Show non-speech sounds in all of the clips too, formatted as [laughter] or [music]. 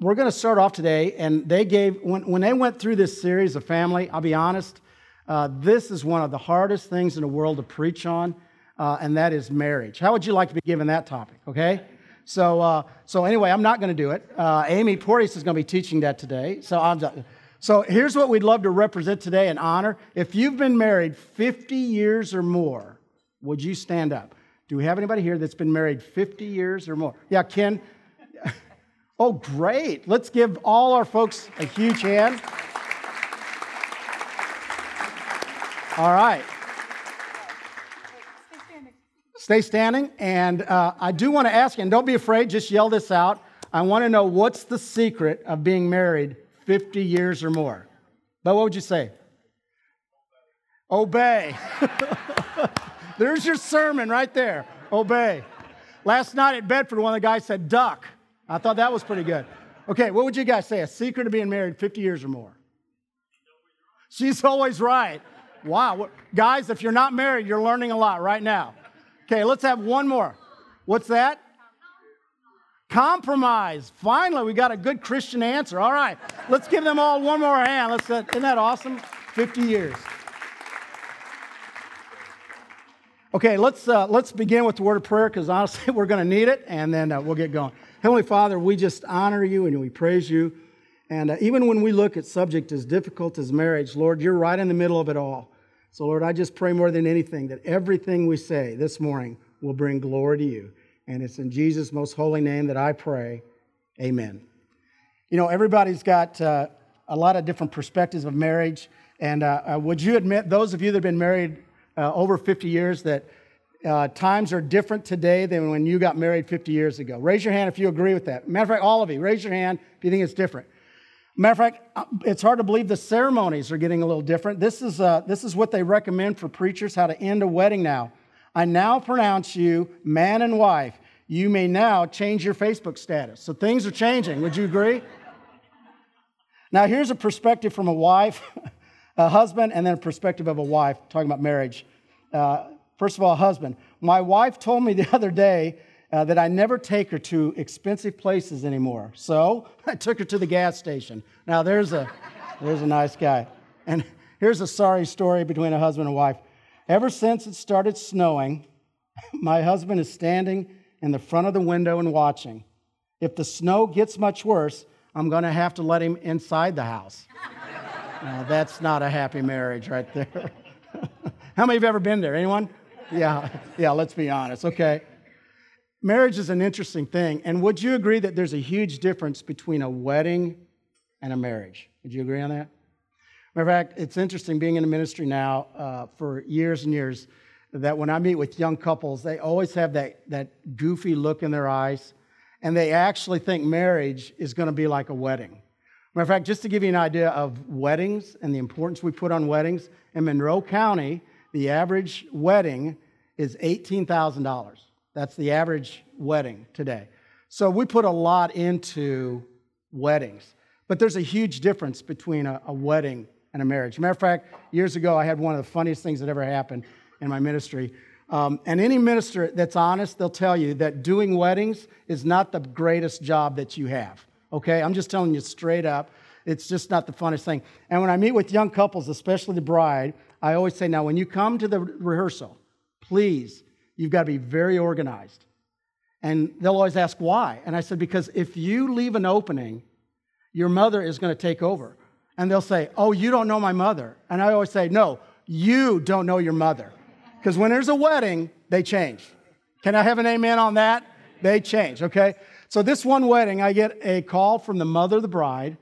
we're going to start off today, and they gave, when, when they went through this series of family, I'll be honest, uh, this is one of the hardest things in the world to preach on, uh, and that is marriage. How would you like to be given that topic, okay? So, uh, so anyway, I'm not going to do it. Uh, Amy Porteous is going to be teaching that today. So, I'm, so here's what we'd love to represent today and honor. If you've been married 50 years or more, would you stand up? Do we have anybody here that's been married 50 years or more? Yeah, Ken. [laughs] Oh, great. Let's give all our folks a huge hand. All right. Stay standing. And uh, I do want to ask you, and don't be afraid, just yell this out. I want to know what's the secret of being married 50 years or more? But what would you say? Obey. [laughs] There's your sermon right there. Obey. Last night at Bedford, one of the guys said, duck. I thought that was pretty good. Okay, what would you guys say? A secret of being married 50 years or more? She's always right. Wow. Guys, if you're not married, you're learning a lot right now. Okay, let's have one more. What's that? Compromise. Finally, we got a good Christian answer. All right, let's give them all one more hand. Let's, uh, isn't that awesome? 50 years. Okay, let's, uh, let's begin with the word of prayer because honestly, [laughs] we're going to need it, and then uh, we'll get going. Heavenly Father, we just honor you and we praise you. And uh, even when we look at subject as difficult as marriage, Lord, you're right in the middle of it all. So, Lord, I just pray more than anything that everything we say this morning will bring glory to you. And it's in Jesus' most holy name that I pray. Amen. You know, everybody's got uh, a lot of different perspectives of marriage. And uh, uh would you admit, those of you that have been married uh, over 50 years, that uh, times are different today than when you got married 50 years ago. Raise your hand if you agree with that. Matter of fact, all of you, raise your hand if you think it's different. Matter of fact, uh, it's hard to believe the ceremonies are getting a little different. This is, uh, this is what they recommend for preachers how to end a wedding now. I now pronounce you man and wife. You may now change your Facebook status. So things are changing. Would you agree? Now, here's a perspective from a wife, [laughs] a husband, and then a perspective of a wife talking about marriage. Uh, First of all, husband. My wife told me [laughs] the other day uh, that I never take her to expensive places anymore. So [laughs] I took her to the gas station. Now there's a there's a nice guy. And here's a sorry story between a husband and wife. Ever since it started snowing, [laughs] my husband is standing in the front of the window and watching. If the snow gets much worse, I'm going to have to let him inside the house. now, that's not a happy marriage right there. How many you ever been there? Anyone? Yeah, yeah, let's be honest, okay? Marriage is an interesting thing. And would you agree that there's a huge difference between a wedding and a marriage? Would you agree on that? Matter of fact, it's interesting being in the ministry now uh, for years and years that when I meet with young couples, they always have that, that goofy look in their eyes, and they actually think marriage is going to be like a wedding. Matter of fact, just to give you an idea of weddings and the importance we put on weddings, in Monroe County, the average wedding is $18,000. That's the average wedding today. So we put a lot into weddings. But there's a huge difference between a, a wedding and a marriage. Matter of fact, years ago, I had one of the funniest things that ever happened in my ministry. Um, and any minister that's honest, they'll tell you that doing weddings is not the greatest job that you have. Okay? I'm just telling you straight up. It's just not the funnest thing. And when I meet with young couples, especially the bride, I always say, now, when you come to the rehearsal, please, you've got to be very organized. And they'll always ask why. And I said, because if you leave an opening, your mother is going to take over. And they'll say, oh, you don't know my mother. And I always say, no, you don't know your mother. Because when there's a wedding, they change. Can I have an amen on that? They change, okay? So this one wedding, I get a call from the mother of the bride,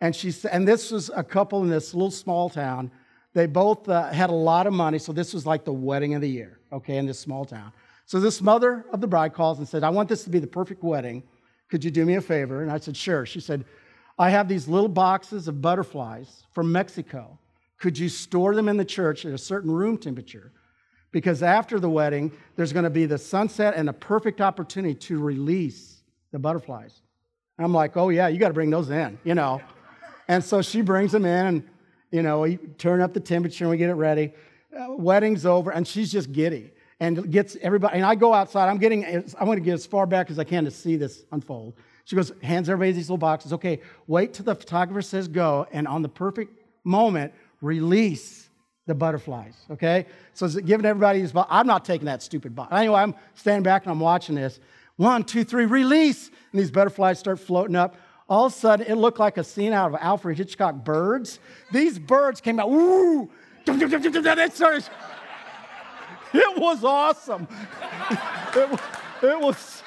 and she and this was a couple in this little small town, they both uh, had a lot of money, so this was like the wedding of the year, okay, in this small town. So this mother of the bride calls and said, I want this to be the perfect wedding. Could you do me a favor? And I said, Sure. She said, I have these little boxes of butterflies from Mexico. Could you store them in the church at a certain room temperature? Because after the wedding, there's going to be the sunset and a perfect opportunity to release the butterflies. And I'm like, oh, yeah, you got to bring those in, you know. and so she brings them in, and you know, we turn up the temperature and we get it ready. Uh, wedding's over, and she's just giddy and gets everybody. And I go outside. I'm getting. I want to get as far back as I can to see this unfold. She goes, hands everybody these little boxes. Okay, wait till the photographer says go, and on the perfect moment, release the butterflies. Okay? So it's giving everybody these. I'm not taking that stupid box. Anyway, I'm standing back and I'm watching this. One, two, three, release. And these butterflies start floating up. All of a sudden, it looked like a scene out of Alfred Hitchcock Birds. These birds came out, woo! It. It was awesome. [laughs] It, it was.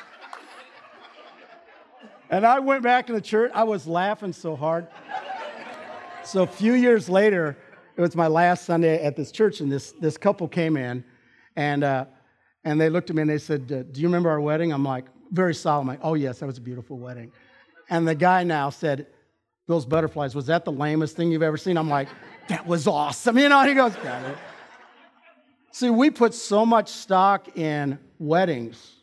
And I went back to the church. I was laughing so hard. So a few years later, it was my last Sunday at this church, and this, this couple came in, and, uh, and they looked at me and they said, Do you remember our wedding? I'm like, very solemn. Like, oh, yes, that was a beautiful wedding. And the guy now said, Those butterflies, was that the lamest thing you've ever seen? I'm like, That was awesome. [laughs] You know, he goes, Got it. See, we put so much stock in weddings,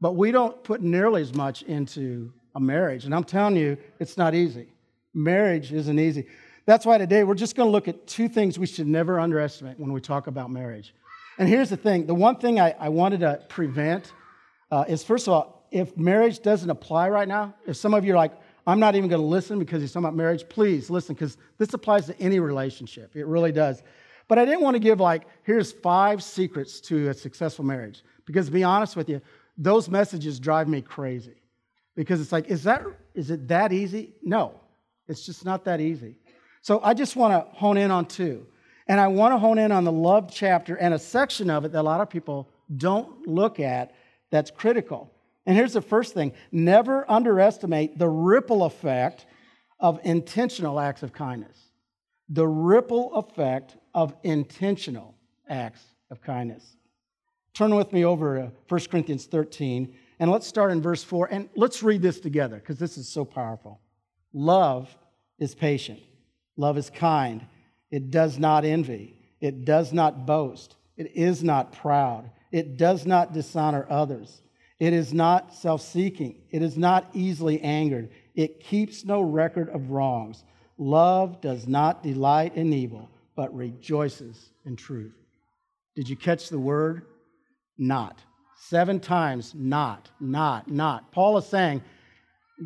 but we don't put nearly as much into a marriage. And I'm telling you, it's not easy. Marriage isn't easy. That's why today we're just going to look at two things we should never underestimate when we talk about marriage. And here's the thing the one thing I, I wanted to prevent uh, is first of all, if marriage doesn't apply right now, if some of you are like, I'm not even going to listen because he's talking about marriage, please listen because this applies to any relationship. It really does. But I didn't want to give, like, here's five secrets to a successful marriage. Because to be honest with you, those messages drive me crazy. Because it's like, is, that, is it that easy? No, it's just not that easy. So I just want to hone in on two. And I want to hone in on the love chapter and a section of it that a lot of people don't look at that's critical. And here's the first thing. Never underestimate the ripple effect of intentional acts of kindness. The ripple effect of intentional acts of kindness. Turn with me over to 1 Corinthians 13 and let's start in verse 4 and let's read this together because this is so powerful. Love is patient, love is kind, it does not envy, it does not boast, it is not proud, it does not dishonor others, it is not self seeking, it is not easily angered, it keeps no record of wrongs. Love does not delight in evil, but rejoices in truth. Did you catch the word? Not. Seven times, not, not, not. Paul is saying,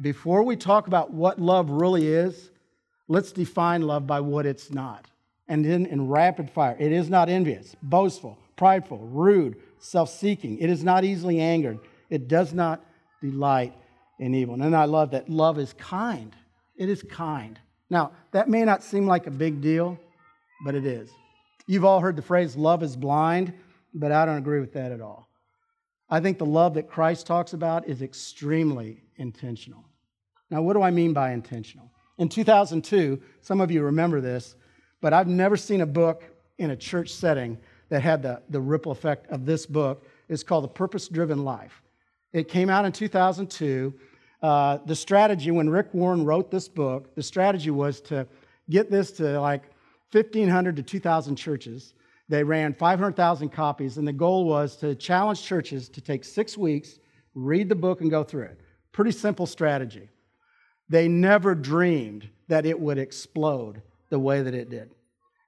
before we talk about what love really is, let's define love by what it's not. And then in rapid fire, it is not envious, boastful, prideful, rude, self seeking. It is not easily angered. It does not delight in evil. And I love that love is kind. It is kind. Now, that may not seem like a big deal, but it is. You've all heard the phrase, love is blind, but I don't agree with that at all. I think the love that Christ talks about is extremely intentional. Now, what do I mean by intentional? In 2002, some of you remember this, but I've never seen a book in a church setting that had the, the ripple effect of this book. It's called The Purpose Driven Life. It came out in 2002. Uh, the strategy, when Rick Warren wrote this book, the strategy was to get this to like 1,500 to 2,000 churches they ran 500,000 copies, and the goal was to challenge churches to take six weeks, read the book, and go through it. Pretty simple strategy. They never dreamed that it would explode the way that it did.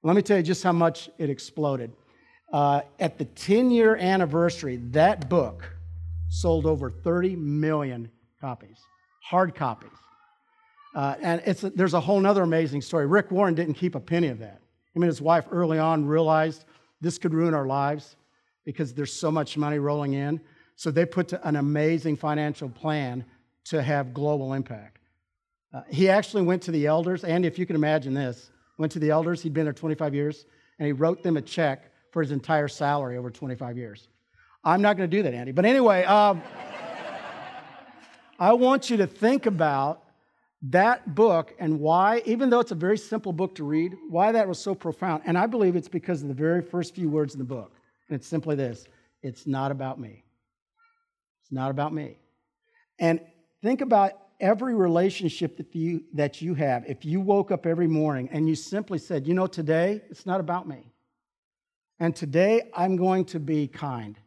Let me tell you just how much it exploded. Uh, at the 10 year anniversary, that book sold over 30 million copies, hard copies. Uh, and it's there's a whole other amazing story. Rick Warren didn't keep a penny of that. Him and his wife early on realized this could ruin our lives because there's so much money rolling in. So they put an amazing financial plan to have global impact. Uh, he actually went to the elders, and if you can imagine this, went to the elders, he'd been there 25 years, and he wrote them a check for his entire salary over 25 years. I'm not going to do that, Andy. But anyway, um, I want you to think about that book and why, even though it's a very simple book to read, why that was so profound. And I believe it's because of the very first few words in the book. And it's simply this it's not about me. It's not about me. And think about every relationship that you, that you have. If you woke up every morning and you simply said, you know, today it's not about me. And today I'm going to be kind.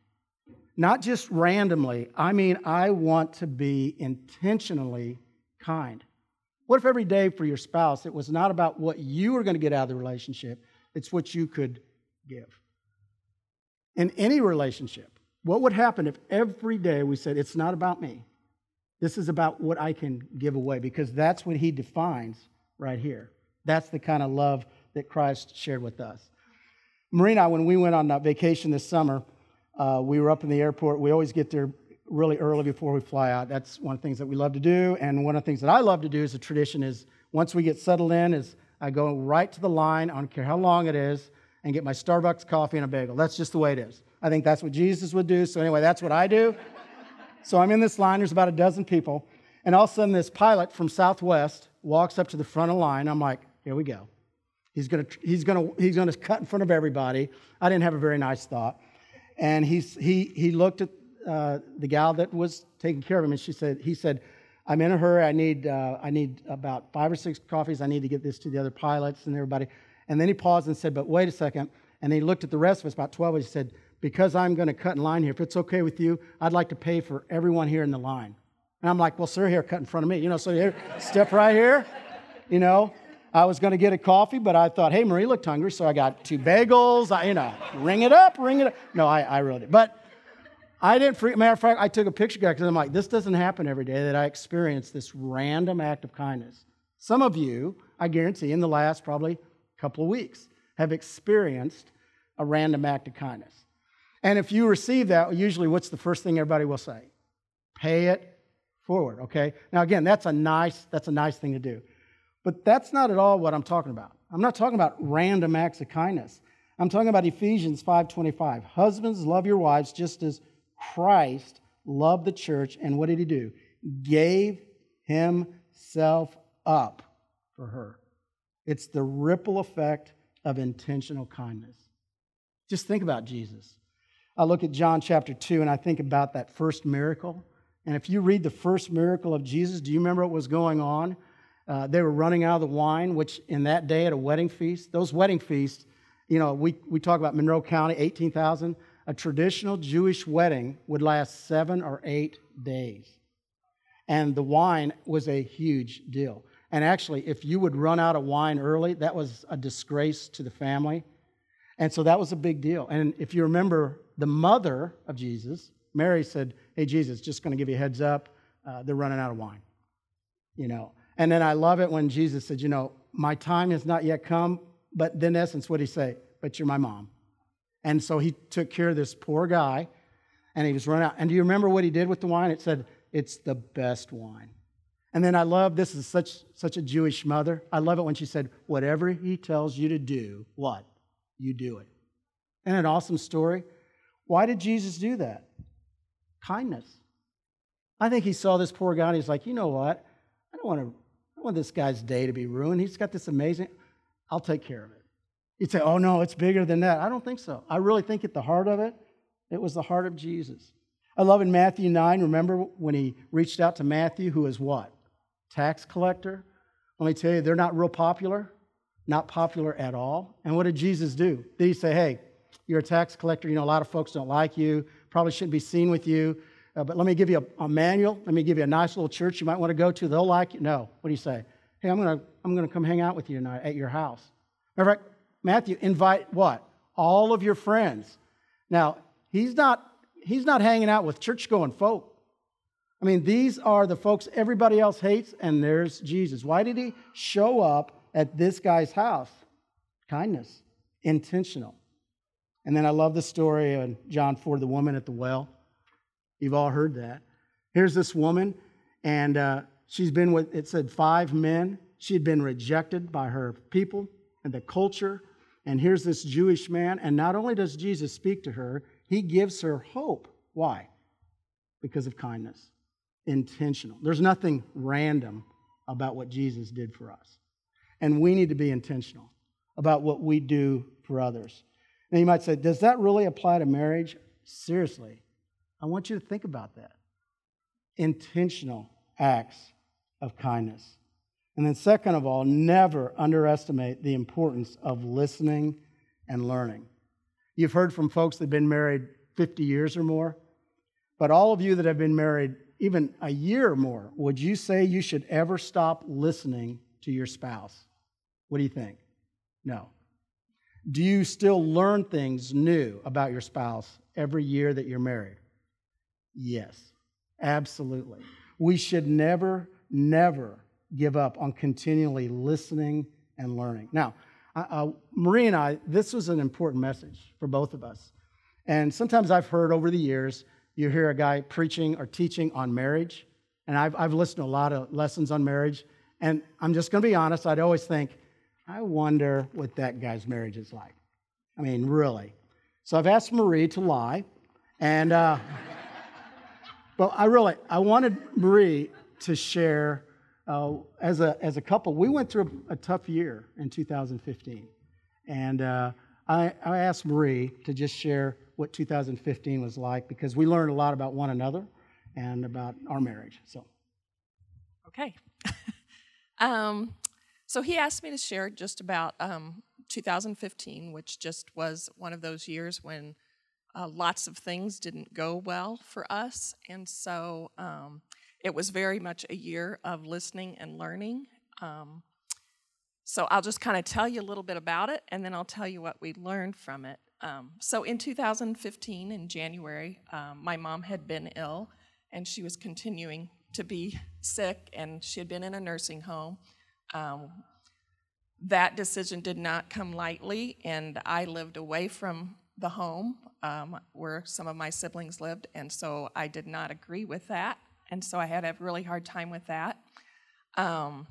Not just randomly, I mean, I want to be intentionally kind. What if every day for your spouse it was not about what you were going to get out of the relationship, it's what you could give? In any relationship, what would happen if every day we said, It's not about me? This is about what I can give away because that's what he defines right here. That's the kind of love that Christ shared with us. Marina, when we went on vacation this summer, uh, we were up in the airport. We always get there really early before we fly out. That's one of the things that we love to do. And one of the things that I love to do as a tradition is once we get settled in, is I go right to the line, I don't care how long it is, and get my Starbucks coffee and a bagel. That's just the way it is. I think that's what Jesus would do. So anyway, that's what I do. So I'm in this line, there's about a dozen people, and all of a sudden this pilot from Southwest walks up to the front of the line. I'm like, here we go. He's gonna, he's gonna, he's gonna cut in front of everybody. I didn't have a very nice thought. And he's, he, he looked at uh, the gal that was taking care of him, and she said, he said, I'm in a hurry. I need, uh, I need about five or six coffees. I need to get this to the other pilots and everybody. And then he paused and said, but wait a second. And he looked at the rest of us, about 12, and he said, because I'm going to cut in line here, if it's okay with you, I'd like to pay for everyone here in the line. And I'm like, well, sir, here, cut in front of me. You know, so here, step right here. You know, I was going to get a coffee, but I thought, hey, Marie looked hungry, so I got two bagels. I, you know, ring it up, ring it up. No, I, I really did. But I didn't freak. Matter of fact, I took a picture because I'm like, this doesn't happen every day that I experience this random act of kindness. Some of you, I guarantee, in the last probably couple of weeks, have experienced a random act of kindness. And if you receive that, usually what's the first thing everybody will say? Pay it forward, okay? Now again, that's a nice that's a nice thing to do. But that's not at all what I'm talking about. I'm not talking about random acts of kindness. I'm talking about Ephesians 5:25. Husbands, love your wives just as Christ loved the church and what did he do? Gave himself up for her. It's the ripple effect of intentional kindness. Just think about Jesus. I look at John chapter 2 and I think about that first miracle. And if you read the first miracle of Jesus, do you remember what was going on? Uh, they were running out of the wine, which in that day at a wedding feast, those wedding feasts, you know, we, we talk about Monroe County, 18,000. A traditional Jewish wedding would last seven or eight days. And the wine was a huge deal. And actually, if you would run out of wine early, that was a disgrace to the family. And so that was a big deal. And if you remember, the mother of Jesus, Mary, said, Hey, Jesus, just going to give you a heads up. Uh, they're running out of wine. You know. And then I love it when Jesus said, You know, my time has not yet come. But then, essence, what did he say? But you're my mom. And so he took care of this poor guy and he was running out. And do you remember what he did with the wine? It said, It's the best wine. And then I love this is such, such a Jewish mother. I love it when she said, Whatever he tells you to do, what? You do it. And an awesome story? Why did Jesus do that? Kindness. I think he saw this poor guy and he's like, you know what? I don't want to I want this guy's day to be ruined. He's got this amazing, I'll take care of it. You'd say, oh no, it's bigger than that. I don't think so. I really think at the heart of it, it was the heart of Jesus. I love in Matthew 9, remember when he reached out to Matthew, who is what? Tax collector. Let me tell you, they're not real popular, not popular at all. And what did Jesus do? Did he say, hey, you're a tax collector, you know, a lot of folks don't like you, probably shouldn't be seen with you, uh, but let me give you a, a, manual, let me give you a nice little church you might want to go to, they'll like you. No. What do you say? Hey, I'm going to I'm to come hang out with you tonight at your house. Matter of fact, Matthew, invite what? All of your friends. Now, he's not, he's not hanging out with church going folk. I mean, these are the folks everybody else hates, and there's Jesus. Why did he show up at this guy's house? Kindness, intentional. And then I love the story of John 4, the woman at the well. You've all heard that. Here's this woman, and uh, she's been with, it said, five men. She had been rejected by her people and the culture and here's this Jewish man, and not only does Jesus speak to her, he gives her hope. Why? Because of kindness. Intentional. There's nothing random about what Jesus did for us. And we need to be intentional about what we do for others. Now, you might say, does that really apply to marriage? Seriously, I want you to think about that. Intentional acts of kindness. And then, second of all, never underestimate the importance of listening and learning. You've heard from folks that have been married 50 years or more, but all of you that have been married even a year or more, would you say you should ever stop listening to your spouse? What do you think? No. Do you still learn things new about your spouse every year that you're married? Yes, absolutely. we should never, never give up on continually listening and learning. Now, uh, Marie and I, this was an important message for both of us. And sometimes I've heard over the years, you hear a guy preaching or teaching on marriage, and I've, I've listened to a lot of lessons on marriage, and I'm just going to be honest, I'd always think, I wonder what that guy's marriage is like. I mean, really. So I've asked Marie to lie, and uh, but I really I wanted Marie to share uh, as a as a couple. We went through a, a tough year in 2015, and uh, I, I asked Marie to just share what 2015 was like because we learned a lot about one another and about our marriage. So, okay. [laughs] um, so he asked me to share just about um, 2015, which just was one of those years when uh, lots of things didn't go well for us. And so um, it was very much a year of listening and learning. Um, so I'll just kind of tell you a little bit about it, and then I'll tell you what we learned from it. Um, so in 2015, in January, um, my mom had been ill, and she was continuing to be sick, and she had been in a nursing home. Um, that decision did not come lightly, and I lived away from the home um, where some of my siblings lived, and so I did not agree with that, and so I had a really hard time with that. Um,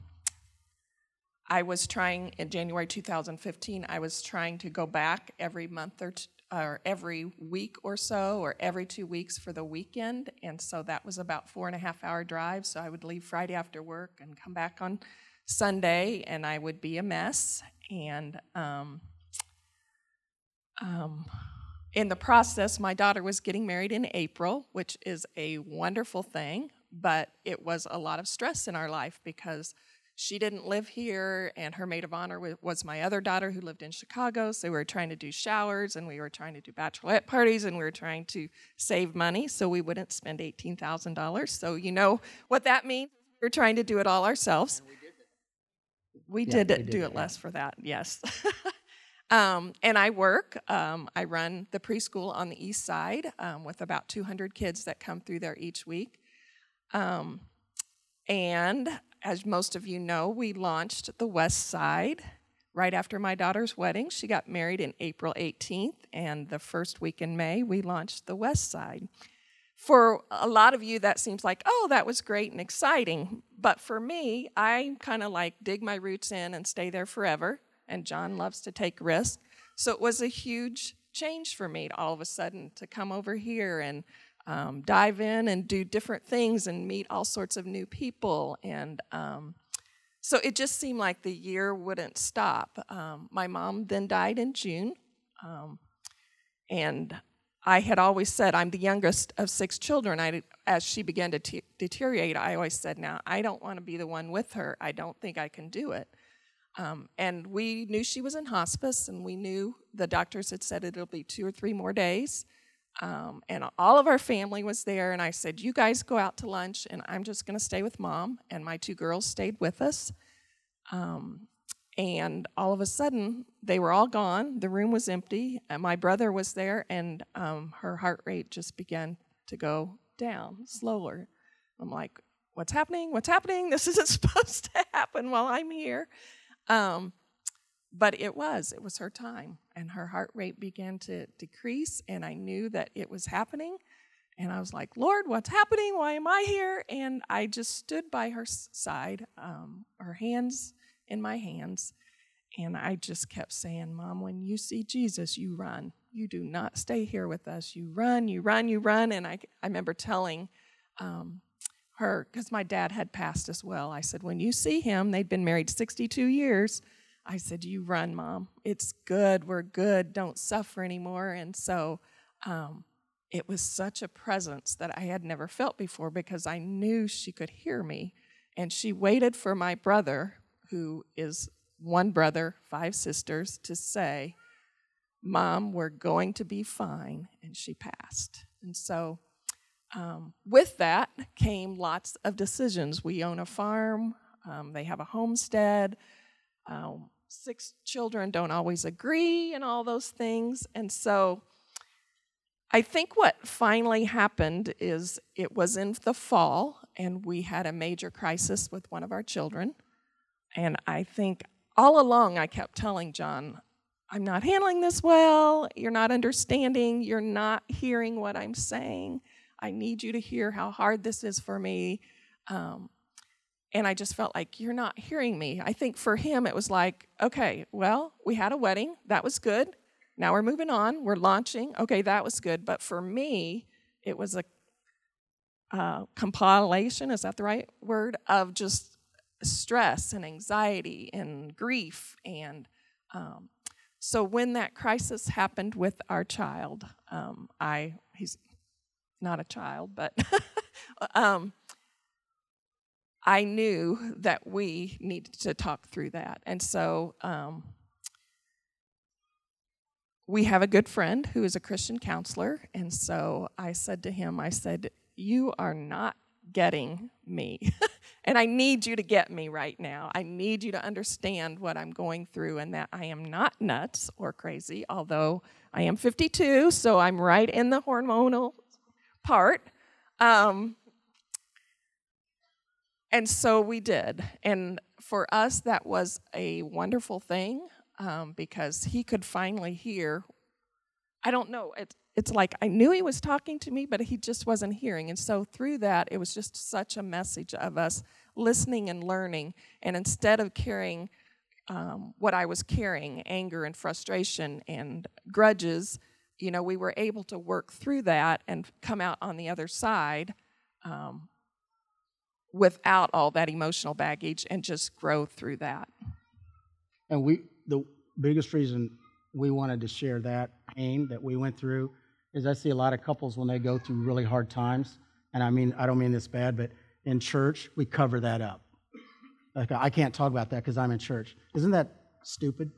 I was trying in January 2015. I was trying to go back every month or, t- or every week or so, or every two weeks for the weekend, and so that was about four and a half hour drive. So I would leave Friday after work and come back on Sunday, and I would be a mess. And um, um, in the process, my daughter was getting married in April, which is a wonderful thing, but it was a lot of stress in our life because she didn't live here, and her maid of honor was my other daughter who lived in Chicago. So we were trying to do showers, and we were trying to do bachelorette parties, and we were trying to save money so we wouldn't spend $18,000. So you know what that means? We're trying to do it all ourselves. We Yeah, did we did do it yeah. less for that, yes. [laughs] um, and I work. Um, I run the preschool on the east side um, with about 200 kids that come through there each week. Um, and as most of you know, we launched the west side right after my daughter's wedding. She got married in April 18th, and the first week in May, we launched the west side. For a lot of you, that seems like, oh, that was great and exciting. But for me, I kind of like dig my roots in and stay there forever. And John loves to take risks. So it was a huge change for me all of a sudden to come over here and um, dive in and do different things and meet all sorts of new people. And um, so it just seemed like the year wouldn't stop. Um, my mom then died in June. Um, and I had always said, I'm the youngest of six children. I, as she began to te- deteriorate, I always said, Now, I don't want to be the one with her. I don't think I can do it. Um, and we knew she was in hospice, and we knew the doctors had said it'll be two or three more days. Um, and all of our family was there, and I said, You guys go out to lunch, and I'm just going to stay with mom. And my two girls stayed with us. Um, and all of a sudden, they were all gone. The room was empty. And my brother was there, and um, her heart rate just began to go down slower. I'm like, What's happening? What's happening? [laughs] This isn't [laughs] supposed to happen while I'm here. Um, but it was, it was her time. And her heart rate began to decrease, and I knew that it was happening. And I was like, Lord, what's happening? Why am I here? And I just stood by her side, um, her hands in my hands. And I just kept saying, Mom, when you see Jesus, you run. You do not stay here with us. You run, you run, you run. And I, I remember telling um, her, because my dad had passed as well, I said, When you see him, they'd been married 62 years. I said, You run, Mom. It's good. We're good. Don't suffer anymore. And so um, it was such a presence that I had never felt before because I knew she could hear me. And she waited for my brother, who is one brother, five sisters, to say, Mom, we're going to be fine. And she passed. And so um, with that came lots of decisions. We own a farm, um, they have a homestead. Um, six children don't always agree, and all those things. And so I think what finally happened is it was in the fall, and we had a major crisis with one of our children. And I think all along I kept telling John, I'm not handling this well. You're not understanding. You're not hearing what I'm saying. I need you to hear how hard this is for me. Um, and I just felt like, you're not hearing me. I think for him, it was like, okay, well, we had a wedding. That was good. Now we're moving on. We're launching. Okay, that was good. But for me, it was a uh, compilation, is that the right word, of just stress and anxiety and grief. And um, so when that crisis happened with our child, um, I, he's not a child, but [laughs] um, I knew that we needed to talk through that. And so um, we have a good friend who is a Christian counselor. And so I said to him, I said, You are not getting me. [laughs] and I need you to get me right now. I need you to understand what I'm going through and that I am not nuts or crazy, although I am 52, so I'm right in the hormonal part. Um, and so we did. And for us, that was a wonderful thing um, because he could finally hear. I don't know. It, it's like I knew he was talking to me, but he just wasn't hearing. And so through that, it was just such a message of us listening and learning. And instead of carrying um, what I was carrying, anger and frustration and grudges, you know, we were able to work through that and come out on the other side um, without all that emotional baggage and just grow through that. And we, the biggest reason we wanted to share that pain that we went through is I see a lot of couples when they go through really hard times, and I mean, I don't mean this bad, but in church, we cover that up. Like, I can't talk about that because I'm in church. Isn't that stupid?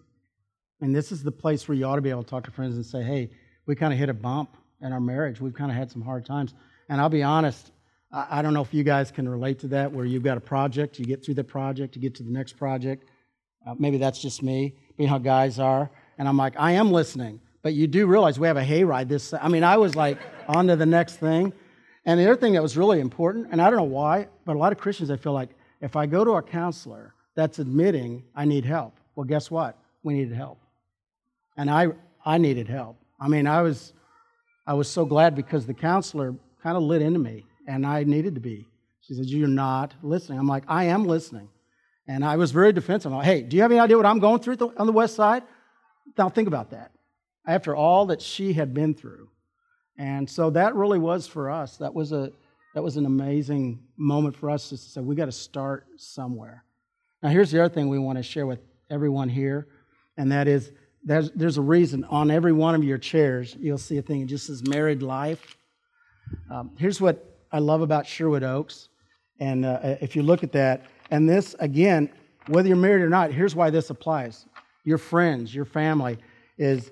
And this is the place where you ought to be able to talk to friends and say, hey, we kind of hit a bump in our marriage. We've kind of had some hard times. And I'll be honest, I, don't know if you guys can relate to that, where you've got a project, you get through the project, you get to the next project. Uh, maybe that's just me, being how guys are. And I'm like, I am listening. But you do realize we have a hayride this. I mean, I was like, [laughs] on to the next thing. And the other thing that was really important, and I don't know why, but a lot of Christians, I feel like if I go to a counselor that's admitting I need help, well, guess what? We needed help. And I, I needed help. I mean, I was, I was so glad because the counselor kind of lit into me and I needed to be. She said, You're not listening. I'm like, I am listening. And I was very defensive. I'm like, hey, do you have any idea what I'm going through on the west side? Now think about that. After all that she had been through. And so that really was for us. That was a that was an amazing moment for us to say we got to start somewhere. Now here's the other thing we want to share with everyone here, and that is there's, there's a reason on every one of your chairs you'll see a thing that just says married life. Um, here's what I love about Sherwood Oaks. And uh, if you look at that, and this, again, whether you're married or not, here's why this applies. Your friends, your family, is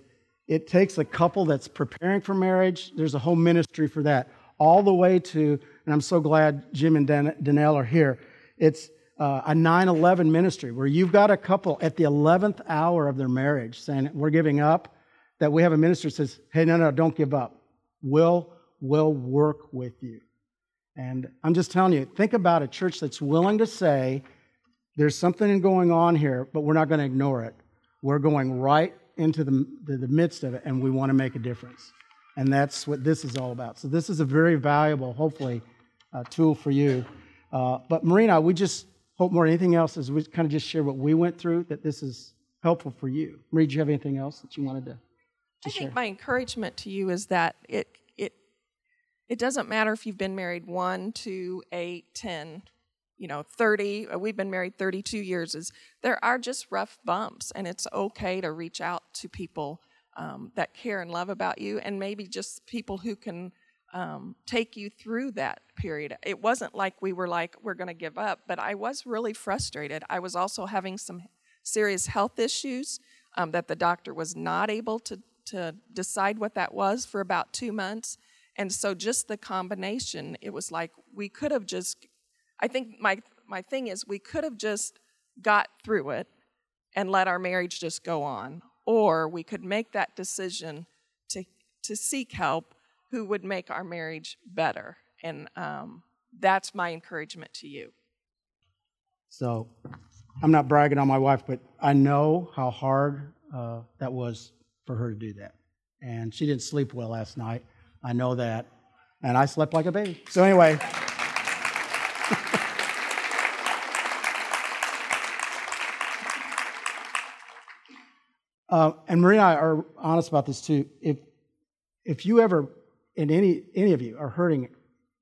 it takes a couple that's preparing for marriage, there's a whole ministry for that, all the way to, and I'm so glad Jim and Dan- Danelle are here, it's uh, a 9 11 ministry where you've got a couple at the 11th hour of their marriage saying, We're giving up, that we have a minister says, Hey, no, no, don't give up. We'll, we'll work with you. And I'm just telling you, think about a church that's willing to say, there's something going on here, but we're not going to ignore it. We're going right into the, the, the midst of it, and we want to make a difference. And that's what this is all about. So, this is a very valuable, hopefully, uh, tool for you. Uh, but, Marina, we just hope more than anything else is we kind of just share what we went through, that this is helpful for you. Marie, do you have anything else that you wanted to, to I share? think my encouragement to you is that it it it doesn't matter if you've been married one, two, eight, ten, you know, 30, uh, we've been married 32 years, is there are just rough bumps, and it's okay to reach out to people um, that care and love about you, and maybe just people who can um, take you through that period. It wasn't like we were like, we're going to give up, but I was really frustrated. I was also having some serious health issues um, that the doctor was not able to, to decide what that was for about two months. And so just the combination, it was like we could have just I think my my thing is we could have just got through it and let our marriage just go on or we could make that decision to to seek help who would make our marriage better and um, that's my encouragement to you. So I'm not bragging on my wife, but I know how hard uh, that was for her to do that. And she didn't sleep well last night. I know that. And I slept like a baby. So, anyway. [laughs] uh, and Marie and I are honest about this too. If, if you ever, and any, any of you are hurting,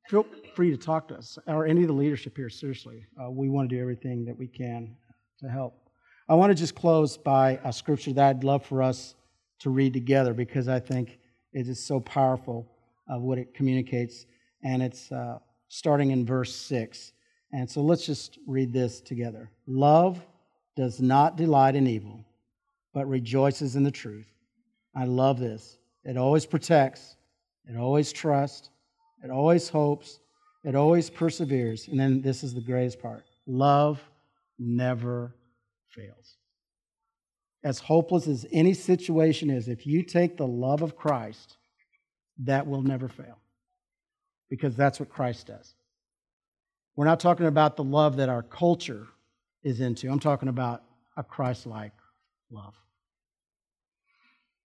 feel free to talk to us or any of the leadership here, seriously. Uh, we want to do everything that we can to help. I want to just close by a scripture that I'd love for us to read together because I think it is so powerful of what it communicates. And it's uh, starting in verse 6. And so let's just read this together. Love does not delight in evil, but rejoices in the truth. I love this. It always protects, it always trusts, it always hopes, it always perseveres. And then this is the greatest part love never fails. As hopeless as any situation is, if you take the love of Christ, that will never fail because that's what Christ does. We're not talking about the love that our culture is into, I'm talking about a Christ like love.